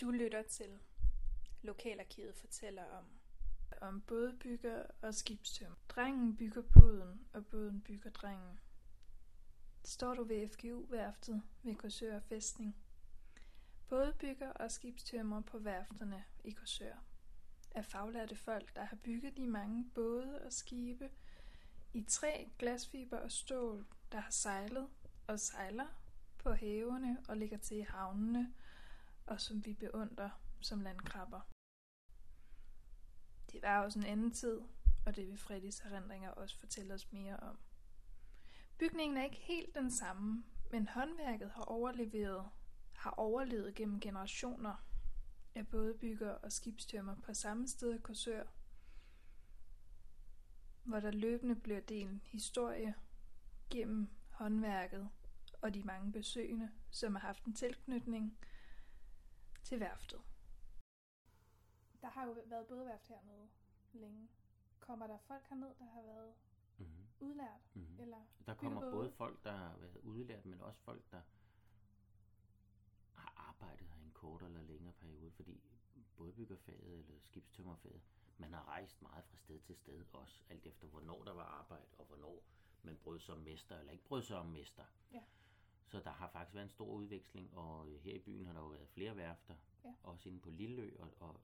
Du lytter til Lokalarkivet fortæller om om bådbygger og skibstømmer. Drengen bygger båden, og båden bygger drengen. Står du ved FGU-værftet ved Korsør Fæstning. Bådbygger og skibstømmer på værfterne i Korsør er faglærte folk, der har bygget de mange både og skibe i træ, glasfiber og stål, der har sejlet og sejler på havene og ligger til i havnene, og som vi beundrer som landkrabber. Det var også en anden tid, og det vil Freddys erindringer også fortælle os mere om. Bygningen er ikke helt den samme, men håndværket har overleveret, har overlevet gennem generationer af både bygger og skibstømmer på samme sted i Korsør, hvor der løbende bliver delt historie gennem håndværket og de mange besøgende, som har haft en tilknytning til værftet. Der har jo været bådeværft hernede længe. Kommer der folk herned, der har været Mm-hmm. udlært? Mm-hmm. Eller Der kommer både folk, der har været udlært, men også folk, der har arbejdet her i en kortere eller længere periode, fordi bådbyggerfaget eller skibstømmerfaget, man har rejst meget fra sted til sted også, alt efter hvornår der var arbejde, og hvornår man brød sig om mester eller ikke brød sig om mester. Ja. Så der har faktisk været en stor udveksling, og øh, her i byen har der jo været flere værfter, Ja. også inde på Lilleø, og, og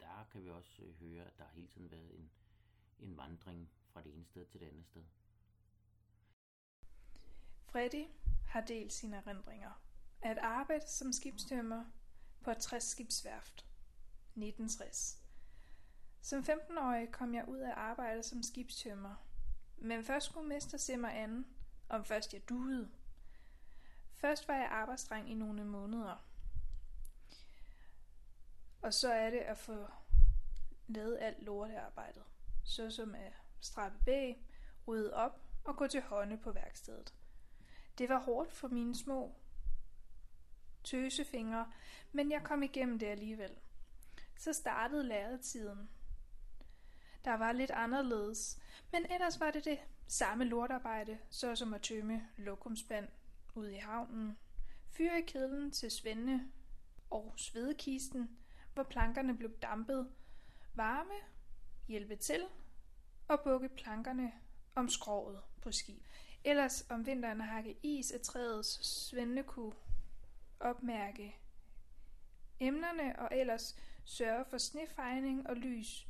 der kan vi også øh, høre, at der har hele tiden været en, en vandring fra det ene sted til det andet sted. Freddy har delt sine erindringer. At arbejde som skibstømmer på et 60 skibsværft. 1960. Som 15-årig kom jeg ud af arbejde som skibstømmer. Men først skulle mester se mig an, om først jeg duede. Først var jeg arbejdsdreng i nogle måneder. Og så er det at få lavet alt lortearbejdet. Såsom at strappe bag, rydde op og gå til hånde på værkstedet. Det var hårdt for mine små tøsefingre, men jeg kom igennem det alligevel. Så startede læretiden. Der var lidt anderledes, men ellers var det det samme lortarbejde, såsom at tømme lokumspand ud i havnen, Fyr i kedlen til svende og svedekisten, hvor plankerne blev dampet, varme, hjælpe til og bukke plankerne om skroget på skib. Ellers om vinteren hakke is af træets svende kunne opmærke emnerne og ellers sørge for snefejning og lys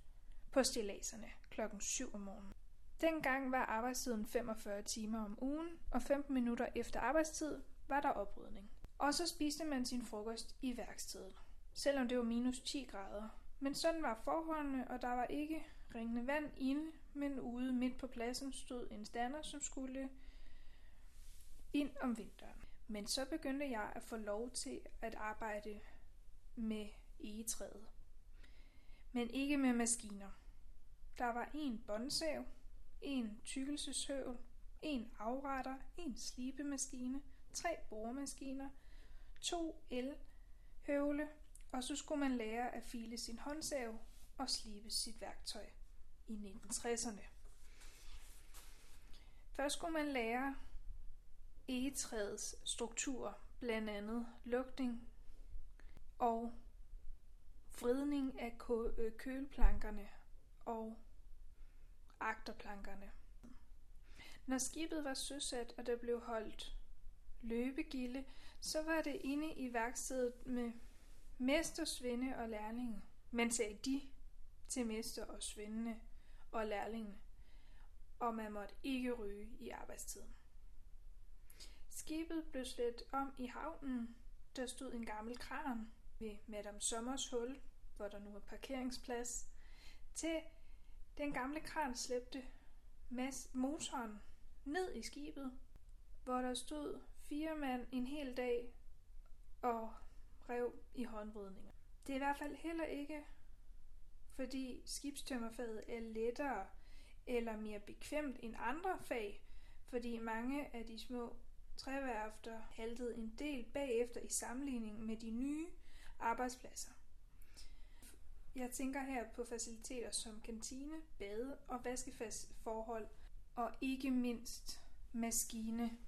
på stilaserne klokken 7 om morgenen. Dengang var arbejdstiden 45 timer om ugen, og 15 minutter efter arbejdstid var der oprydning. Og så spiste man sin frokost i værkstedet, selvom det var minus 10 grader. Men sådan var forholdene, og der var ikke ringende vand inde, men ude midt på pladsen stod en stander, som skulle ind om vinteren. Men så begyndte jeg at få lov til at arbejde med egetræet. Men ikke med maskiner. Der var en båndsav, en tykkelseshøvl, en afretter, en slibemaskine, tre boremaskiner, to elhøvle, og så skulle man lære at file sin håndsav og slibe sit værktøj i 1960'erne. Først skulle man lære egetræets struktur, blandt andet lugtning og vridning af kø- øh, køleplankerne og agterplankerne. Når skibet var søsat, og der blev holdt løbegilde, så var det inde i værkstedet med mester, svende og lærlinge. Men sagde de til mester og svendene og lærlingene, og man måtte ikke ryge i arbejdstiden. Skibet blev slæbt om i havnen. Der stod en gammel kran ved Madame Sommers hul, hvor der nu er parkeringsplads, til den gamle kran slæbte mas- motoren ned i skibet, hvor der stod fire mand en hel dag og rev i håndvridninger. Det er i hvert fald heller ikke, fordi skibstømmerfaget er lettere eller mere bekvemt end andre fag, fordi mange af de små træværfter haltede en del bagefter i sammenligning med de nye arbejdspladser. Jeg tænker her på faciliteter som kantine, bade og vaskeforhold, og ikke mindst maskine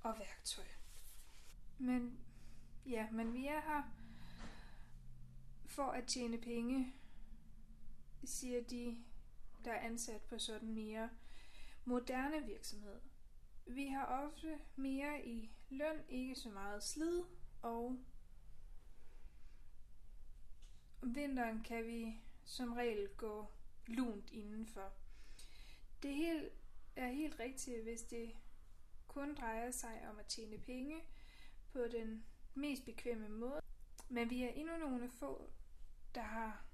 og værktøj. Men ja, men vi er her for at tjene penge, siger de, der er ansat på sådan mere moderne virksomhed. Vi har ofte mere i løn, ikke så meget slid, og om vinteren kan vi som regel gå lunt indenfor. Det helt, er helt rigtigt, hvis det kun drejer sig om at tjene penge på den mest bekvemme måde. Men vi er endnu nogle få, der har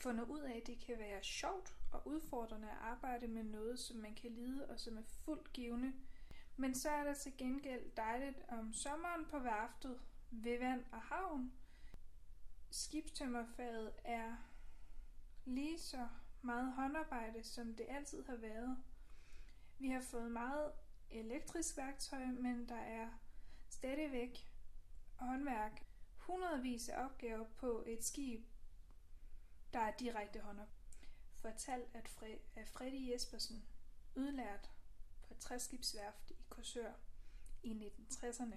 fundet ud af, at det kan være sjovt og udfordrende at arbejde med noget, som man kan lide og som er fuldt givende. Men så er der til gengæld dejligt om sommeren på værftet ved vand og havn. Skibstømmerfaget er lige så meget håndarbejde, som det altid har været. Vi har fået meget elektrisk værktøj, men der er stadigvæk håndværk. Hundredvis af opgaver på et skib, der er direkte hånder. Fortalt af, Fre- af Freddy Jespersen, udlært på træskibsværft i Korsør i 1960'erne.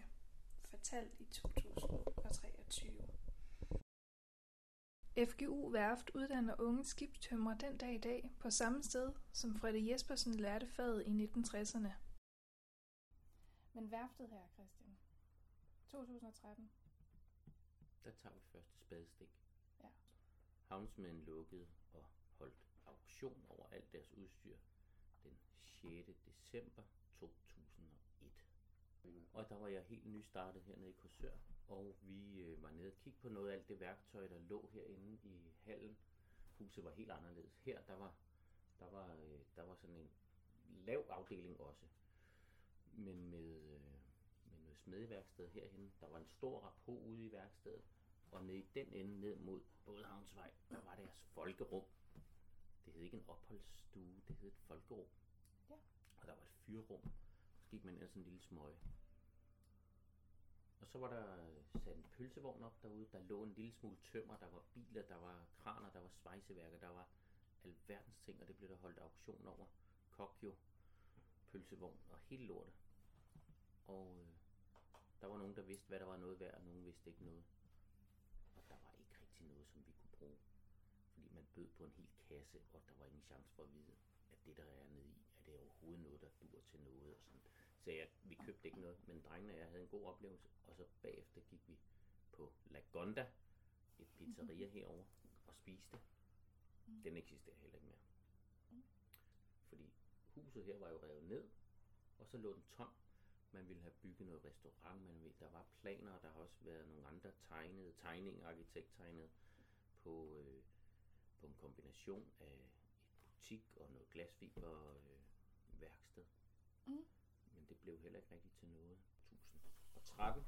Fortalt i 2023. FGU Værft uddanner unge skibstømrer den dag i dag på samme sted, som Freddy Jespersen lærte faget i 1960'erne. Men værftet her, Christian. 2013. Der tager vi første spadestik. Ja. Havnsmænd lukkede og holdt auktion over alt deres udstyr den 6. december 2001. Og der var jeg helt nystartet hernede i Korsør, og vi øh, var nede og kigge på noget af alt det værktøj, der lå herinde i hallen. Huset var helt anderledes. Her, der var, der var, øh, der var sådan en lav afdeling også, men med, øh, med noget smedeværksted herhen. Der var en stor rapport ude i værkstedet, og nede i den ende ned mod Bådehavnsvej, der var deres folkerum. Det hed ikke en opholdsstue, det hed et folkerum. Ja. Og der var et fyrrum. Så gik man ind sådan en lille smøge. Og så var der øh, sat en pølsevogn op derude. Der lå en lille smule tømmer. Der var biler, der var kraner, der var svejseværker, der var alverdens ting, og det blev der holdt auktion over. Kokjo, pølsevogn og hele lortet. Og øh, der var nogen, der vidste, hvad der var noget værd, og nogen vidste ikke noget. Og der var ikke rigtig noget, som vi kunne bruge. Fordi man bød på en hel kasse, og der var ingen chance for at vide, at det, der er nede i, er det overhovedet noget, der dur til noget. Og sådan. Så jeg, vi købte ikke noget, men drengene og jeg havde en god oplevelse. Og så bagefter gik vi på La Gonda, et pizzeria herover og spiste. Den eksisterer heller ikke mere. Fordi huset her var jo revet ned, og så lå den tom. Man ville have bygget noget restaurant, man ville, der var planer, og der har også været nogle andre tegnede, tegninger, arkitekttegnede på, øh, på en kombination af et butik og noget glasfiber øh, værksted. Mm. Men det blev heller ikke rigtigt til noget. 2013,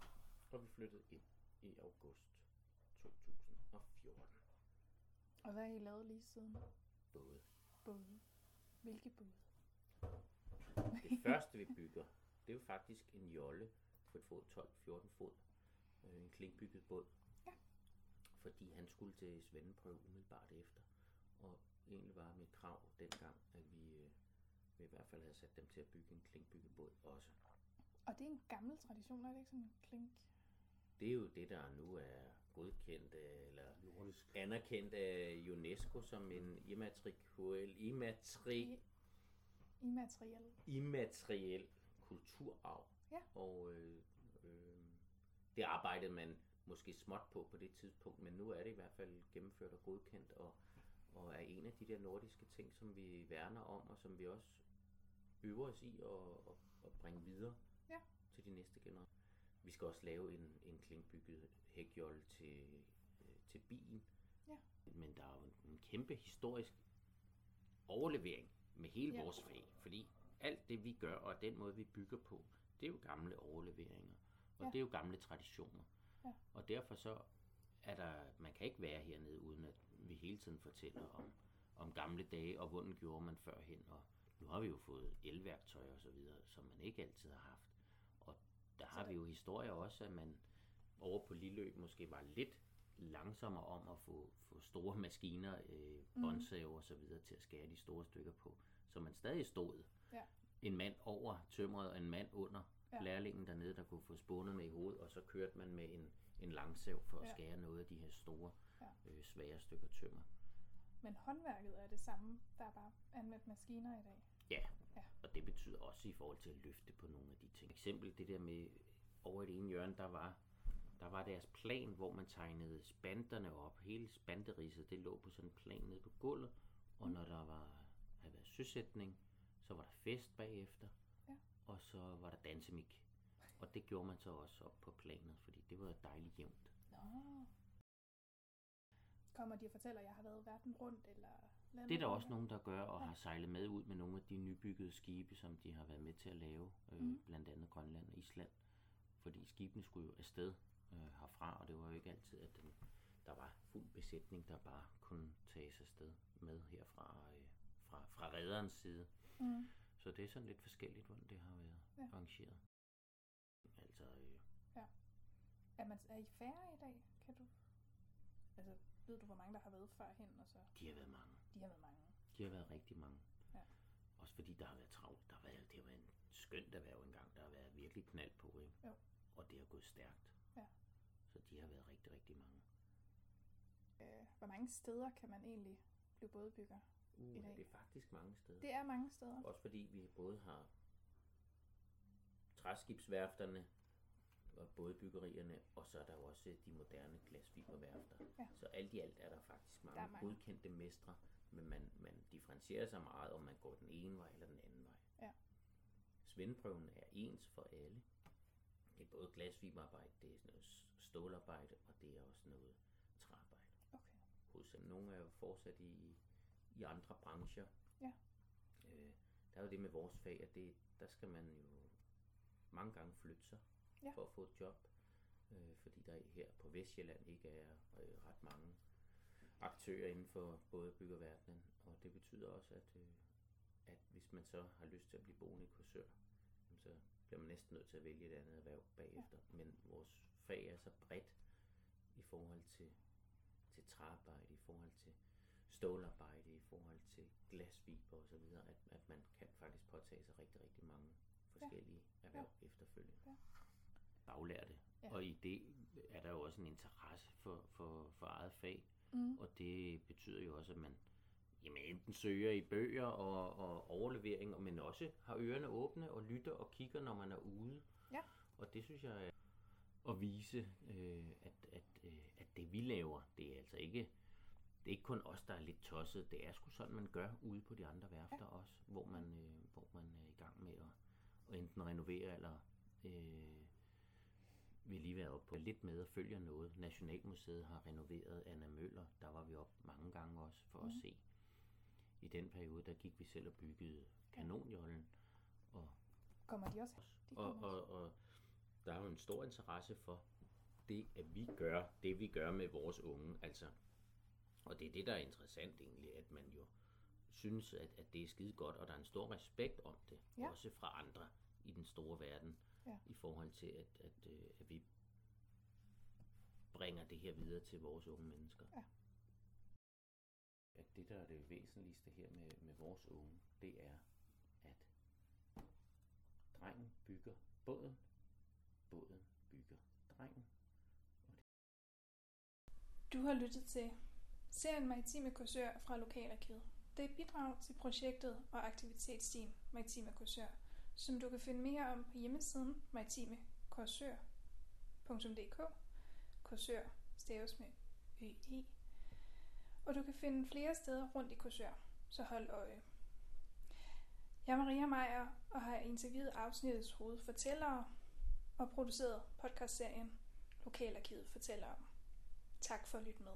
og vi flyttede ind i august 2014. Og hvad har I lavet lige siden? Både. Både. Hvilke både? Det første vi bygger, det er jo faktisk en jolle på et fod, 12-14 fod. Øh, en klinkbygget båd. Ja. Fordi han skulle til svendeprøve umiddelbart efter. Og egentlig var mit krav dengang, at vi, vi i hvert fald havde sat dem til at bygge en klinkbygget båd også. Og det er en gammel tradition, er det ikke sådan en klink? Det er jo det, der nu er godkendt øh, eller Nordisk. anerkendt af UNESCO som en immatrikuel, immatri, Immateriel. immateriel kulturarv. Ja. Og øh, øh, det arbejdede man måske småt på på det tidspunkt, men nu er det i hvert fald gennemført og godkendt, og, og er en af de der nordiske ting, som vi værner om, og som vi også øver os i at, at, at bringe videre Ja. til de næste generationer. Vi skal også lave en, en klinkbygget hækjolle til, øh, til bilen. Ja. Men der er jo en, en kæmpe historisk overlevering med hele Ja. vores fag, fordi alt det vi gør, og den måde vi bygger på, det er jo gamle overleveringer, og Ja. det er jo gamle traditioner. Ja. Og derfor så er der, man kan ikke være hernede, uden at vi hele tiden fortæller om, om gamle dage, og hvordan gjorde man førhen, og nu har vi jo fået elværktøj og så videre, som man ikke altid har haft. Og der har vi jo historier også, at man over på Lillø måske var lidt langsommere om at få, få store maskiner, øh, Mhm. båndsaver og så videre til at skære de store stykker på, så man stadig stod Ja. en mand over tømret og en mand under ja. lærlingen dernede, der kunne få spundet med i hovedet, og så kørte man med en, en langsav for at Ja. skære noget af de her store, Ja. øh, svære stykker tømmer. Men håndværket er det samme, der er bare anvendt maskiner i dag. Ja, Ja. og det betyder også i forhold til at løfte på nogle af de ting. Eksempel det der med, over i det ene hjørne, der var, der var deres plan, hvor man tegnede spanderne op. Hele spanderidset, det lå på sådan en plan nede på gulvet, og når der var, havde været søsætning, så var der fest bagefter, Ja. og så var der dansemik. Og det gjorde man så også op på planet, fordi det var dejligt jævnt. Nå. Kommer de og fortæller, at jeg har været verden rundt, eller Det er der også nogen, der gør, og Ja. har sejlet med ud med nogle af de nybyggede skibe, som de har været med til at lave, øh, Mhm. blandt andet Grønland og Island. Fordi skibene skulle jo afsted øh, herfra, og det var jo ikke altid, at den, der var fuld besætning, der bare kunne tages afsted med herfra øh, fra, fra rederens side. Mm. Så det er sådan lidt forskelligt, hvordan det har været Ja. ja. arrangeret. Altså, øh, Er, man, er I færre i dag? Kan du... Altså, ved du, hvor mange der har været førhen, og så... de har været mange. De har været mange. De har været rigtig mange. Ja. Også fordi der har været travlt. Der har været, det har været en skønt erhverv engang. Der har været virkelig knald på, ikke? Jo. Og det har gået stærkt. Ja. Så de har været rigtig, rigtig mange. Øh, hvor mange steder kan man egentlig blive bådbygger? Uh, I dag. det er faktisk mange steder. Det er mange steder. Også fordi vi både har træskibsværfterne og bådbyggerierne, og så er der jo også de moderne glasfiberværfter. Ja. Så alt i alt er der faktisk mange, Der er mange. godkendte mestre, men man, man differentierer sig meget, om man går den ene vej eller den anden vej. Ja. Svendprøven er ens for alle. Det er både glasfiberarbejde, det er sådan noget stålarbejde, og det er også noget træarbejde. Okay. Hos nogle er jo fortsat i, i andre brancher. Ja. Øh, der er jo det med vores fag, at det, der skal man jo mange gange flytte sig Ja. for at få et job. Øh, fordi der her på Vestjylland ikke er øh, ret mange aktører inden for både byggerverdenen. Og det betyder også, at, øh, at hvis man så har lyst til at blive boende i Korsør, så bliver man næsten nødt til at vælge et andet erhverv bagefter. Ja. Men vores fag er så bredt i forhold til, til træarbejde, i forhold til stålarbejde, i forhold til glasfiber osv., at, at man kan faktisk påtage sig rigtig, rigtig mange forskellige ja. erhverv ja. efterfølgende. Ja. Baglærte. Ja. Og i det er der jo også en interesse for, for, for eget fag, Mm. og det betyder jo også, at man jamen, enten søger i bøger og, og overleveringer, men også har ørerne åbne og lytter og kigger, når man er ude. Ja. Og det synes jeg er at vise, øh, at, at, øh, at det vi laver, det er altså ikke det er ikke kun os, der er lidt tosset. Det er sgu sådan, man gør ude på de andre værfter ja. også, hvor man, øh, hvor man er i gang med at, at enten renovere eller øh, vi lige været oppe på lidt med og følger noget. Nationalmuseet har renoveret Anna Møller. Der var vi op mange gange også for mm. at se. I den periode, der gik vi selv og byggede kanonjollen. Og, Kommer de også? De og, kommer også. og, og der er jo en stor interesse for det, at vi gør, det vi gør med vores unge. Altså, og det er det, der er interessant egentlig, at man jo synes, at, at det er skide godt, og der er en stor respekt om det, Ja. også fra andre i den store verden, Ja. i forhold til, at, at, øh, at vi bringer det her videre til vores unge mennesker. Ja. At det, der er det væsentligste her med, med vores unge, det er, at drengen bygger båden, båden bygger drengen. Du har lyttet til serien Maritime Kursør fra Lokalarkivet. Det er et bidrag til projektet og aktivitetsteam Maritime Kursør, som du kan finde mere om på hjemmesiden maritimekorsør.dk. Korsør staves med ø Og du kan finde flere steder rundt i Korsør, så hold øje. Jeg er Maria Meier og har interviewet afsnittets hovedfortællere og produceret podcastserien Lokalarkivet fortæller om. Tak for at lytte med.